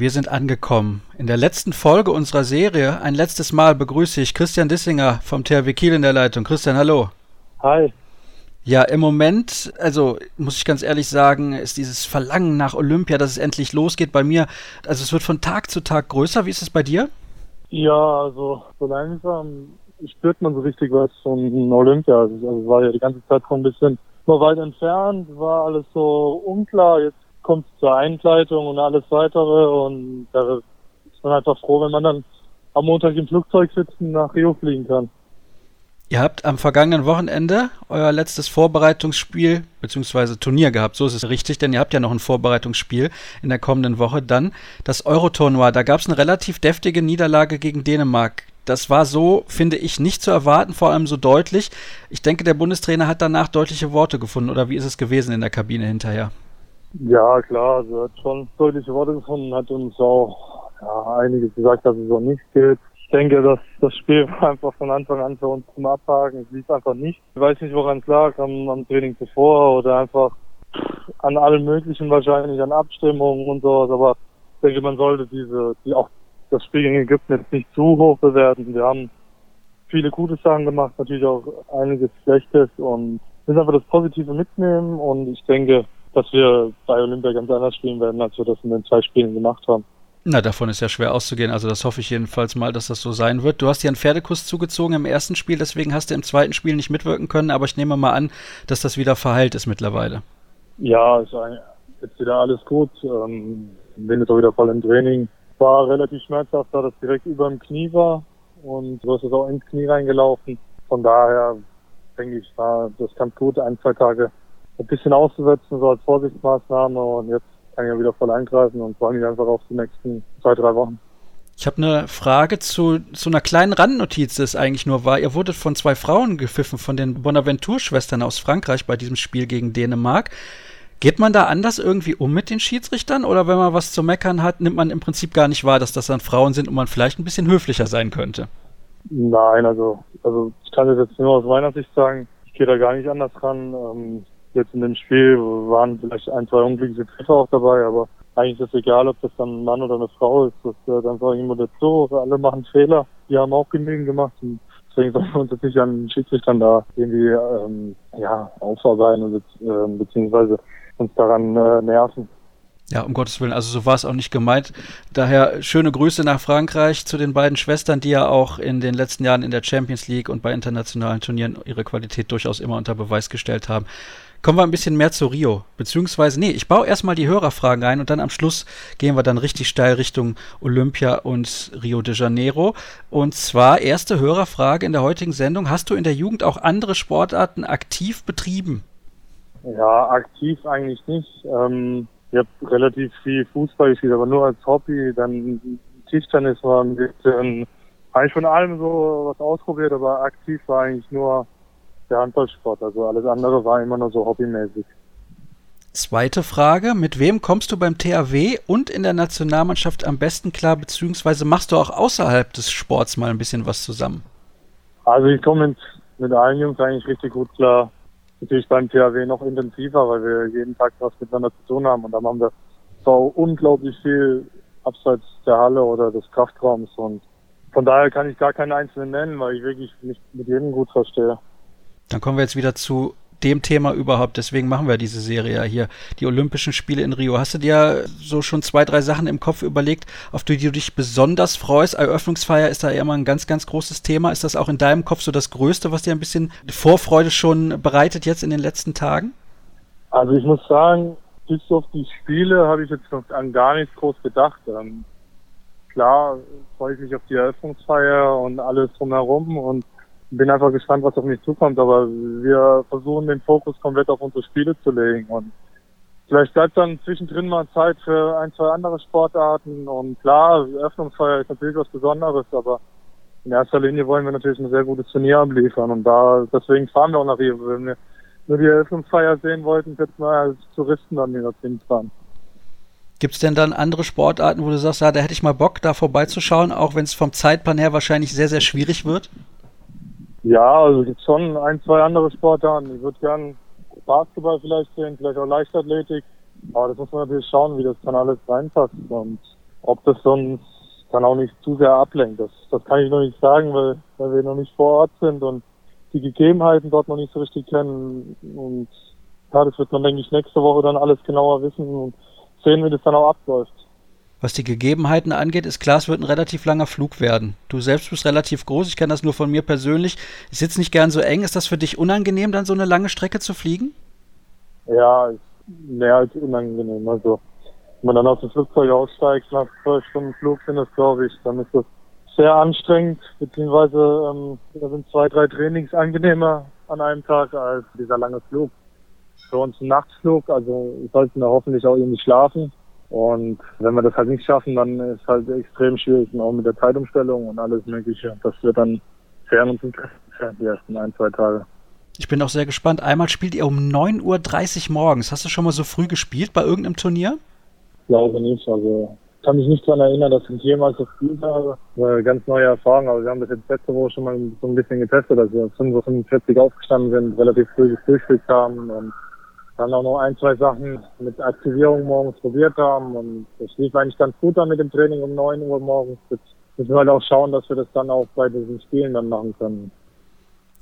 Wir sind angekommen. In der letzten Folge unserer Serie, ein letztes Mal begrüße ich Christian Dissinger vom THW Kiel in der Leitung. Christian, hallo. Hi. Ja, im Moment, also muss ich ganz ehrlich sagen, ist dieses Verlangen nach Olympia, dass es endlich losgeht bei mir, also es wird von Tag zu Tag größer. Wie ist es bei dir? Ja, also so langsam spürt man so richtig was von Olympia. Also es war ja die ganze Zeit so ein bisschen noch weit entfernt, war alles so unklar. Jetzt kommt zur Einkleidung und alles weitere und da ist man einfach froh, wenn man dann am Montag im Flugzeug sitzen nach Rio fliegen kann. Ihr habt am vergangenen Wochenende euer letztes Vorbereitungsspiel bzw. Turnier gehabt, so ist es richtig, denn ihr habt ja noch ein Vorbereitungsspiel in der kommenden Woche. Dann das Eurotournoi, da gab es eine relativ deftige Niederlage gegen Dänemark. Das war so, finde ich, nicht zu erwarten, vor allem so deutlich. Ich denke, der Bundestrainer hat danach deutliche Worte gefunden, oder wie ist es gewesen in der Kabine hinterher? Ja, klar, also er hat schon deutliche Worte gefunden, hat uns auch ja, einiges gesagt, dass es so nicht geht ich denke, dass das Spiel war einfach von Anfang an für uns zum Abhaken. Es lief einfach nicht. Ich weiß nicht, woran es lag, am, am Training zuvor oder einfach an allen möglichen wahrscheinlich, an Abstimmungen und sowas. Aber ich denke, man sollte diese, die auch das Spiel gegen Ägypten jetzt nicht zu hoch bewerten. Wir haben viele gute Sachen gemacht, natürlich auch einiges Schlechtes und müssen einfach das Positive mitnehmen und ich denke, dass wir bei Olympia ganz anders spielen werden, als wir das in den zwei Spielen gemacht haben. Na, davon ist ja schwer auszugehen. Also das hoffe ich jedenfalls mal, dass das so sein wird. Du hast dir einen Pferdekuss zugezogen im ersten Spiel, deswegen hast du im zweiten Spiel nicht mitwirken können, aber ich nehme mal an, dass das wieder verheilt ist mittlerweile. Ja, ist jetzt wieder alles gut. Ähm, bin jetzt auch wieder voll im Training. War relativ schmerzhaft, da das direkt über dem Knie war und so ist es auch ins Knie reingelaufen. Von daher denke ich, war das ganz gut, ein, zwei Tage ein bisschen auszusetzen, so als Vorsichtsmaßnahme und jetzt kann ich ja wieder voll eingreifen und freue mich einfach auf die nächsten zwei, drei Wochen. Ich habe eine Frage zu, zu einer kleinen Randnotiz, das eigentlich nur war. Ihr wurdet von zwei Frauen gepfiffen, von den Bonaventure-Schwestern aus Frankreich bei diesem Spiel gegen Dänemark. Geht man da anders irgendwie um mit den Schiedsrichtern oder wenn man was zu meckern hat, nimmt man im Prinzip gar nicht wahr, dass das dann Frauen sind und man vielleicht ein bisschen höflicher sein könnte? Nein, also, also ich kann das jetzt nur aus meiner Sicht sagen. Ich gehe da gar nicht anders ran. Ähm, Jetzt in dem Spiel waren vielleicht ein, zwei unglückliche Treffer auch dabei, aber eigentlich ist es egal, ob das dann ein Mann oder eine Frau ist. Das gehört einfach immer dazu. Alle machen Fehler. Die haben auch genügend gemacht. Und deswegen sollen wir uns nicht an den Schiedsrichtern da irgendwie ähm, ja, aufarbeiten und, äh, beziehungsweise uns daran äh, nerven. Ja, um Gottes Willen, also so war es auch nicht gemeint. Daher schöne Grüße nach Frankreich zu den beiden Schwestern, die ja auch in den letzten Jahren in der Champions League und bei internationalen Turnieren ihre Qualität durchaus immer unter Beweis gestellt haben. Kommen wir ein bisschen mehr zu Rio. Beziehungsweise, nee, ich baue erstmal die Hörerfragen ein und dann am Schluss gehen wir dann richtig steil Richtung Olympia und Rio de Janeiro. Und zwar, erste Hörerfrage in der heutigen Sendung. Hast du in der Jugend auch andere Sportarten aktiv betrieben? Ja, aktiv eigentlich nicht. Ähm, ich habe relativ viel Fußball gespielt, aber nur als Hobby. Dann Tischtennis war ein bisschen, eigentlich von allem so was ausprobiert, aber aktiv war eigentlich nur der Handballsport. Also alles andere war immer nur so hobbymäßig. Zweite Frage, mit wem kommst du beim THW und in der Nationalmannschaft am besten klar, beziehungsweise machst du auch außerhalb des Sports mal ein bisschen was zusammen? Also ich komme mit, mit allen Jungs eigentlich richtig gut klar. Natürlich beim THW noch intensiver, weil wir jeden Tag was miteinander zu tun haben und dann haben wir so unglaublich viel abseits der Halle oder des Kraftraums und von daher kann ich gar keinen einzelnen nennen, weil ich wirklich mich mit jedem gut verstehe. Dann kommen wir jetzt wieder zu dem Thema überhaupt. Deswegen machen wir diese Serie ja hier. Die Olympischen Spiele in Rio. Hast du dir so schon zwei, drei Sachen im Kopf überlegt, auf die du dich besonders freust? Eröffnungsfeier ist da ja immer ein ganz, ganz großes Thema. Ist das auch in deinem Kopf so das Größte, was dir ein bisschen Vorfreude schon bereitet jetzt in den letzten Tagen? Also ich muss sagen, bis auf die Spiele habe ich jetzt noch an gar nichts groß gedacht. Ähm, klar freue ich mich auf die Eröffnungsfeier und alles drumherum und bin einfach gespannt, was auf mich zukommt, aber wir versuchen den Fokus komplett auf unsere Spiele zu legen und vielleicht bleibt dann zwischendrin mal Zeit für ein, zwei andere Sportarten und klar, Öffnungsfeier ist natürlich was Besonderes, aber in erster Linie wollen wir natürlich ein sehr gutes Turnier abliefern und da, deswegen fahren wir auch nach Rio. Wenn wir nur die Eröffnungsfeier sehen wollten, jetzt mal als Touristen dann hier fahren. Gibt es denn dann andere Sportarten, wo du sagst, ja, da hätte ich mal Bock, da vorbeizuschauen, auch wenn es vom Zeitplan her wahrscheinlich sehr, sehr schwierig wird? Ja, also gibt schon ein, zwei andere Sportarten. Ich würde gern Basketball vielleicht sehen, vielleicht auch Leichtathletik. Aber das muss man natürlich schauen, wie das dann alles reinpasst. Und ob das sonst dann auch nicht zu sehr ablenkt. Das, das kann ich noch nicht sagen, weil, weil wir noch nicht vor Ort sind und die Gegebenheiten dort noch nicht so richtig kennen. Und ja, das wird man, denke ich, nächste Woche dann alles genauer wissen und sehen, wie das dann auch abläuft. Was die Gegebenheiten angeht, ist klar, es wird ein relativ langer Flug werden. Du selbst bist relativ groß, ich kenne das nur von mir persönlich. Ich sitze nicht gern so eng. Ist das für dich unangenehm, dann so eine lange Strecke zu fliegen? Ja, mehr als unangenehm. Also, wenn man dann aus dem Flugzeug aussteigt, nach zwei Stunden Flug sind das, glaube ich, dann ist das sehr anstrengend, beziehungsweise ähm, da sind zwei, drei Trainings angenehmer an einem Tag als dieser lange Flug. Für uns ein Nachtflug, also sollten wir hoffentlich auch irgendwie schlafen. Und wenn wir das halt nicht schaffen, dann ist halt extrem schwierig, und auch mit der Zeitumstellung und alles Mögliche. Das wird dann sehr uns die ersten ein, zwei Tage. Ich bin auch sehr gespannt. Einmal spielt ihr um 9.30 Uhr morgens. Hast du schon mal so früh gespielt bei irgendeinem Turnier? Ich glaube nicht. Also kann mich nicht daran erinnern, dass ich jemals gespielt habe. Eine ganz neue Erfahrung, aber wir haben das jetzt letzte Woche schon mal so ein bisschen getestet, dass wir 5.45 Uhr aufgestanden sind, relativ früh gefrühstückt haben und dann auch noch ein, zwei Sachen mit Aktivierung morgens probiert haben und das lief eigentlich ganz gut dann mit dem Training um 9 Uhr morgens. Jetzt müssen wir halt auch schauen, dass wir das dann auch bei diesen Spielen dann machen können.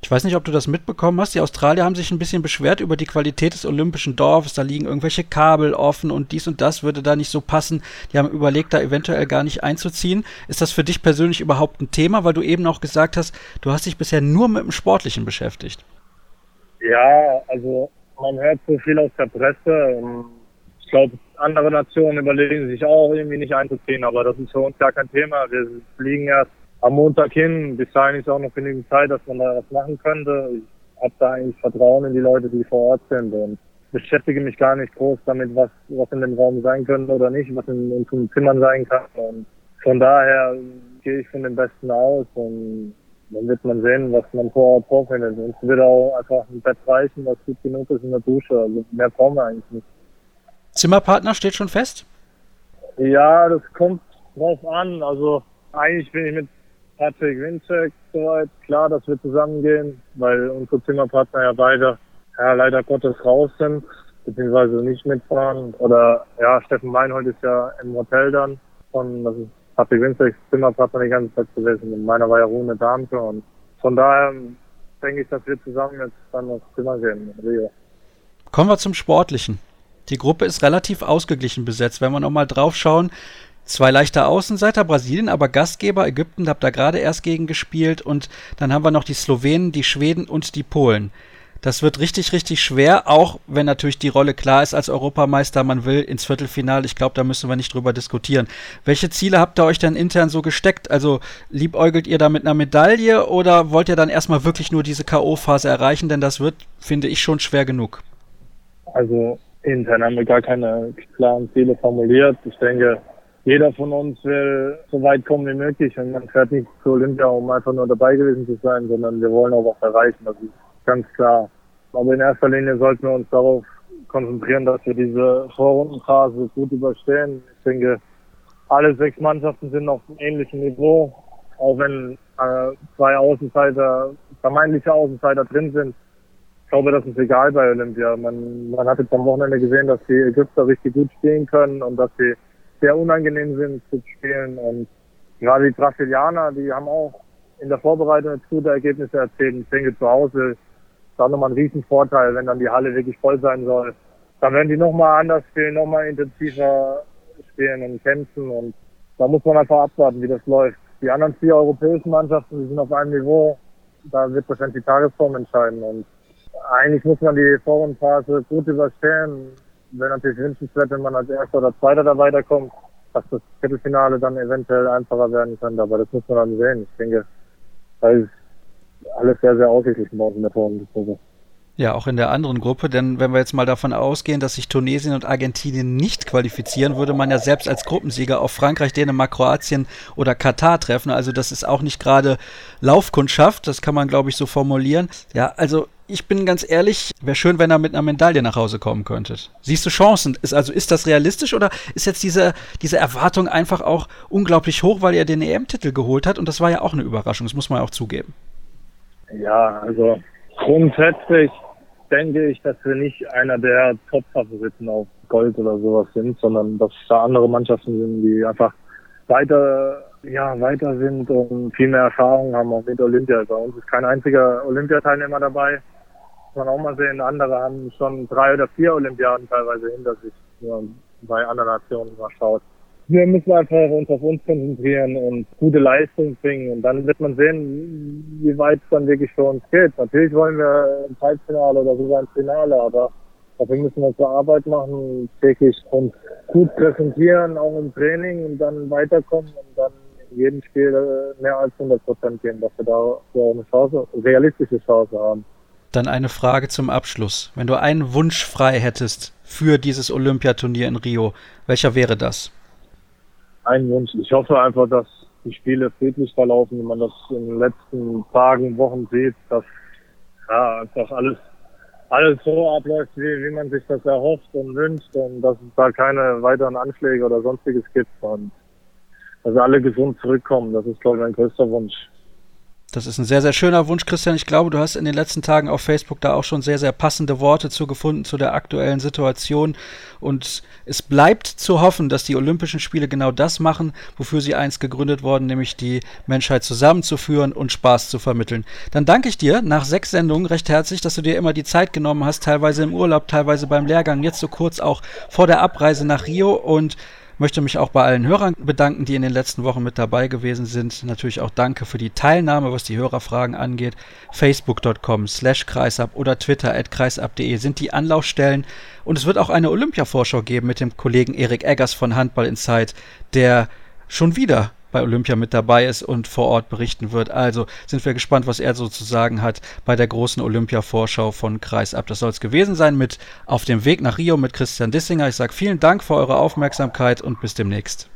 Ich weiß nicht, ob du das mitbekommen hast. Die Australier haben sich ein bisschen beschwert über die Qualität des olympischen Dorfes. Da liegen irgendwelche Kabel offen und dies und das würde da nicht so passen. Die haben überlegt, da eventuell gar nicht einzuziehen. Ist das für dich persönlich überhaupt ein Thema, weil du eben auch gesagt hast, du hast dich bisher nur mit dem Sportlichen beschäftigt? Ja, also man hört so viel aus der Presse. Ich glaube, andere Nationen überlegen sich auch irgendwie nicht einzuziehen, aber das ist für uns gar kein Thema. Wir fliegen erst am Montag hin. Bis dahin ist auch noch genügend Zeit, dass man da was machen könnte. Ich habe da eigentlich Vertrauen in die Leute, die vor Ort sind und beschäftige mich gar nicht groß damit, was, was in dem Raum sein könnte oder nicht, was in unseren Zimmern sein kann. Und von daher gehe ich von dem Besten aus und dann wird man sehen, was man vor Ort vorfindet. Und es wird auch einfach ein Bett reichen, was gut genug ist in der Dusche. Also mehr brauchen wir eigentlich nicht. Zimmerpartner steht schon fest? Ja, das kommt drauf an. Also eigentlich bin ich mit Patrick Winczek soweit klar, dass wir zusammengehen, weil unsere Zimmerpartner ja beide ja, leider Gottes raus sind, beziehungsweise nicht mitfahren. Oder ja, Steffen Meinhold ist ja im Hotel dann. Und das ist Patrick Winczeks Zimmerpartner die ganze Zeit gewesen. Und meiner war ja Rune Darmke. Und von daher denke ich, dass wir zusammen jetzt dann aufs Zimmer gehen. Kommen wir zum Sportlichen. Die Gruppe ist relativ ausgeglichen besetzt. Wenn wir nochmal drauf schauen, Zwei leichte Außenseiter, Brasilien, aber Gastgeber, Ägypten, habt da gerade erst gegen gespielt. Und dann haben wir noch die Slowenen, die Schweden und die Polen. Das wird richtig, richtig schwer, auch wenn natürlich die Rolle klar ist als Europameister, man will ins Viertelfinale. Ich glaube, da müssen wir nicht drüber diskutieren. Welche Ziele habt ihr euch denn intern so gesteckt? Also liebäugelt ihr da mit einer Medaille oder wollt ihr dann erstmal wirklich nur diese K.O.-Phase erreichen? Denn das wird, finde ich, schon schwer genug. Also intern haben wir gar keine klaren Ziele formuliert. Ich denke, jeder von uns will so weit kommen wie möglich und man fährt nicht zu Olympia, um einfach nur dabei gewesen zu sein, sondern wir wollen auch was erreichen, das ist ganz klar. Aber in erster Linie sollten wir uns darauf konzentrieren, dass wir diese Vorrundenphase gut überstehen. Ich denke, alle sechs Mannschaften sind auf einem ähnlichen Niveau, auch wenn äh, zwei Außenseiter, vermeintliche Außenseiter drin sind. Ich glaube, das ist egal bei Olympia. Man, man hat jetzt am Wochenende gesehen, dass die Ägypter richtig gut spielen können und dass sie sehr unangenehm sind zu spielen. Und gerade die Brasilianer, die haben auch in der Vorbereitung gute Ergebnisse erzielt. Ich denke, zu Hause ist da nochmal ein Riesenvorteil, wenn dann die Halle wirklich voll sein soll. Dann werden die nochmal anders spielen, nochmal intensiver spielen und kämpfen. Und da muss man einfach abwarten, wie das läuft. Die anderen vier europäischen Mannschaften, die sind auf einem Niveau. Da wird wahrscheinlich die Tagesform entscheiden. Und eigentlich muss man die Vorrundenphase gut überstehen wäre natürlich wünschenswert, wenn man als Erster oder Zweiter da weiterkommt, dass das Viertelfinale dann eventuell einfacher werden könnte. Aber das muss man dann sehen. Ich denke, da ist alles sehr, sehr ausgeglichen uns in der Vorrunde. Ja, auch in der anderen Gruppe, denn wenn wir jetzt mal davon ausgehen, dass sich Tunesien und Argentinien nicht qualifizieren, würde man ja selbst als Gruppensieger auf Frankreich, Dänemark, Kroatien oder Katar treffen. Also das ist auch nicht gerade Laufkundschaft, das kann man glaube ich so formulieren. Ja, also ich bin ganz ehrlich, wäre schön, wenn er mit einer Medaille nach Hause kommen könntet. Siehst du Chancen? Ist, also ist das realistisch oder ist jetzt diese, diese Erwartung einfach auch unglaublich hoch, weil er den EM-Titel geholt hat und das war ja auch eine Überraschung, das muss man ja auch zugeben. Ja, also grundsätzlich denke ich, dass wir nicht einer der Top-Favoriten auf Gold oder sowas sind, sondern dass da andere Mannschaften sind, die einfach weiter, ja, weiter sind und viel mehr Erfahrung haben auch mit Olympia. Bei uns ist kein einziger Olympiateilnehmer dabei. Muss man auch mal sehen. Andere haben schon drei oder vier Olympiaden teilweise hinter sich, wenn man bei anderen Nationen mal schaut. Wir müssen einfach uns auf uns konzentrieren und gute Leistung bringen. Und dann wird man sehen, wie weit es dann wirklich für uns geht. Natürlich wollen wir ins Halbfinale oder sogar ins Finale, aber Dafür müssen wir unsere Arbeit machen, täglich uns gut präsentieren, auch im Training und dann weiterkommen und dann in jedem Spiel äh, mehr als 100 Prozent geben, dass wir da eine Chance, realistische Chance haben. Dann eine Frage zum Abschluss. Wenn du einen Wunsch frei hättest für dieses Olympiaturnier in Rio, welcher wäre das? Ein Wunsch. Ich hoffe einfach, dass die Spiele friedlich verlaufen, wie man das in den letzten Tagen, Wochen sieht, dass ja, einfach alles alles so abläuft, wie, wie man sich das erhofft und wünscht und dass es da keine weiteren Anschläge oder sonstiges gibt und dass alle gesund zurückkommen. Das ist, glaube ich, mein größter Wunsch. Das ist ein sehr, sehr schöner Wunsch, Christian. Ich glaube, du hast in den letzten Tagen auf Facebook da auch schon sehr, sehr passende Worte zu gefunden zu der aktuellen Situation. Und es bleibt zu hoffen, dass die Olympischen Spiele genau das machen, wofür sie einst gegründet wurden, nämlich die Menschheit zusammenzuführen und Spaß zu vermitteln. Dann danke ich dir nach sechs Sendungen recht herzlich, dass du dir immer die Zeit genommen hast, teilweise im Urlaub, teilweise beim Lehrgang, jetzt so kurz auch vor der Abreise nach Rio und Möchte mich auch bei allen Hörern bedanken, die in den letzten Wochen mit dabei gewesen sind. Natürlich auch danke für die Teilnahme, was die Hörerfragen angeht. Facebook.com slash kreisab oder Twitter at kreisab.de sind die Anlaufstellen. Und es wird auch eine Olympia-Vorschau geben mit dem Kollegen Erik Eggers von Handball Insight, der schon wieder bei Olympia mit dabei ist und vor Ort berichten wird. Also sind wir gespannt, was er so zu sagen hat bei der großen Olympia-Vorschau von Kreisab. Das soll es gewesen sein mit Auf dem Weg nach Rio mit Christian Dissinger. Ich sage vielen Dank für eure Aufmerksamkeit und bis demnächst.